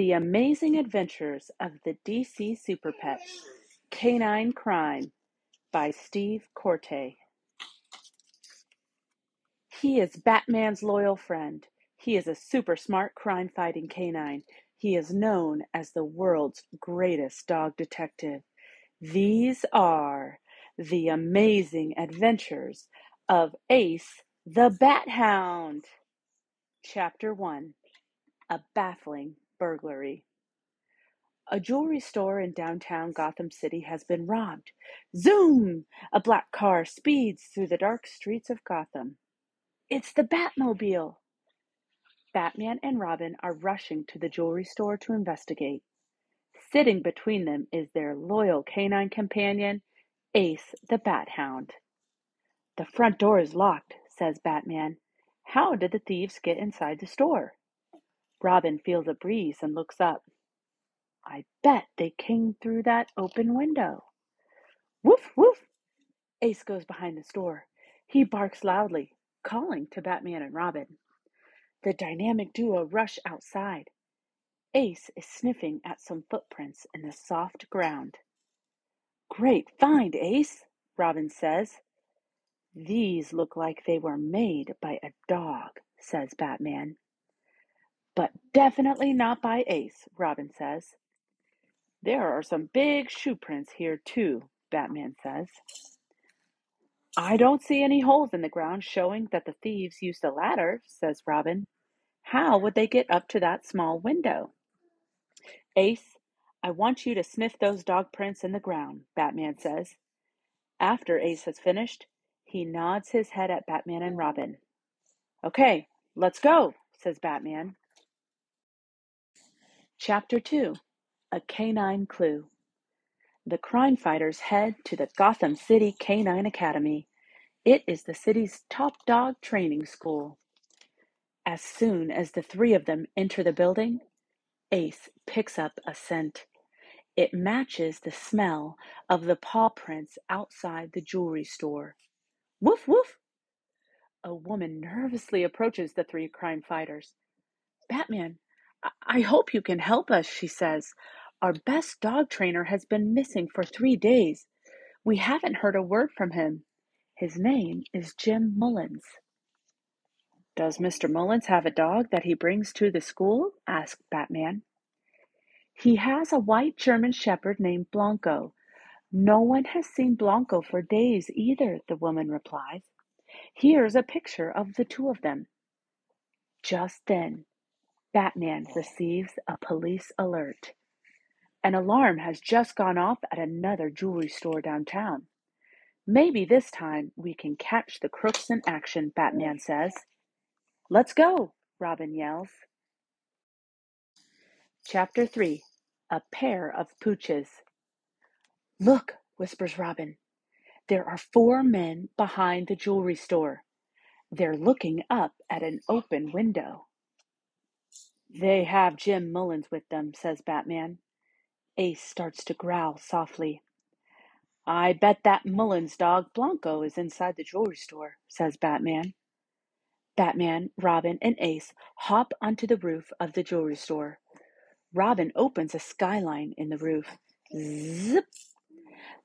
The Amazing Adventures of the DC Super Pet Canine Crime by Steve Korté. He is Batman's loyal friend. He is a super smart crime fighting canine. He is known as the world's greatest dog detective. These are the amazing adventures of Ace the Bat Hound. Chapter 1 A Baffling Burglary. A jewelry store in downtown Gotham City has been robbed. Zoom! A black car speeds through the dark streets of Gotham. It's the Batmobile! Batman and Robin are rushing to the jewelry store to investigate. Sitting between them is their loyal canine companion, Ace the Bat Hound. The front door is locked, says Batman. How did the thieves get inside the store? Robin feels a breeze and looks up. I bet they came through that open window. Woof, woof! Ace goes behind the store. He barks loudly, calling to Batman and Robin. The dynamic duo rush outside. Ace is sniffing at some footprints in the soft ground. Great find, Ace, Robin says. These look like they were made by a dog, says Batman. But definitely not by Ace, Robin says. There are some big shoe prints here, too, Batman says. I don't see any holes in the ground showing that the thieves used a ladder, says Robin. How would they get up to that small window? Ace, I want you to sniff those dog prints in the ground, Batman says. After Ace has finished, he nods his head at Batman and Robin. Okay, let's go, says Batman. Chapter 2 A Canine Clue The crime fighters head to the Gotham City Canine Academy. It is the city's top dog training school. As soon as the three of them enter the building, Ace picks up a scent. It matches the smell of the paw prints outside the jewelry store. Woof, woof! A woman nervously approaches the three crime fighters. Batman, I hope you can help us, she says. Our best dog trainer has been missing for three days. We haven't heard a word from him. His name is Jim Mullins. Does Mr. Mullins have a dog that he brings to the school? asked Batman. He has a white German shepherd named Blanco. No one has seen Blanco for days either, the woman replies. Here's a picture of the two of them. Just then, Batman receives a police alert. An alarm has just gone off at another jewelry store downtown. Maybe this time we can catch the crooks in action, Batman says. Let's go, Robin yells. Chapter 3 A Pair of Pooches. Look, whispers Robin. There are four men behind the jewelry store. They're looking up at an open window. They have Jim Mullins with them, says Batman. Ace starts to growl softly. I bet that Mullins dog Blanco is inside the jewelry store, says Batman. Batman, Robin, and Ace hop onto the roof of the jewelry store. Robin opens a skyline in the roof. Zip!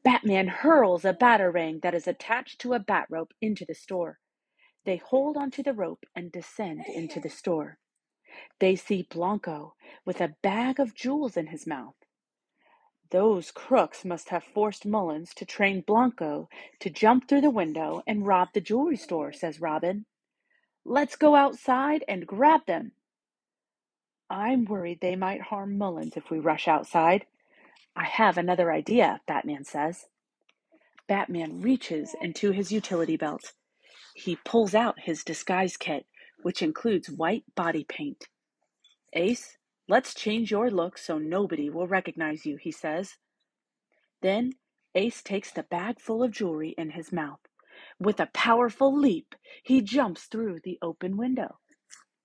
Batman hurls a batarang that is attached to a bat rope into the store. They hold onto the rope and descend into the store. They see Blanco with a bag of jewels in his mouth. Those crooks must have forced Mullins to train Blanco to jump through the window and rob the jewelry store, says Robin. Let's go outside and grab them. I'm worried they might harm Mullins if we rush outside. I have another idea, Batman says. Batman reaches into his utility belt. He pulls out his disguise kit which includes white body paint. Ace, let's change your look so nobody will recognize you, he says. Then Ace takes the bag full of jewelry in his mouth. With a powerful leap, he jumps through the open window.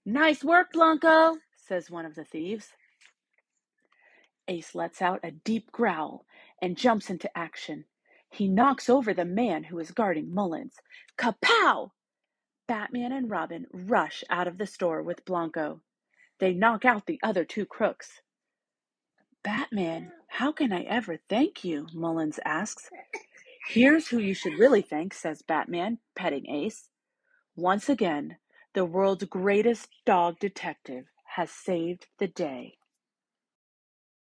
Nice work, Blanco, says one of the thieves. Ace lets out a deep growl and jumps into action. He knocks over the man who is guarding Mullins. Kapow! Batman and Robin rush out of the store with Blanco. They knock out the other two crooks. Batman, how can I ever thank you? Mullins asks. Here's who you should really thank, says Batman, petting Ace. Once again, the world's greatest dog detective has saved the day.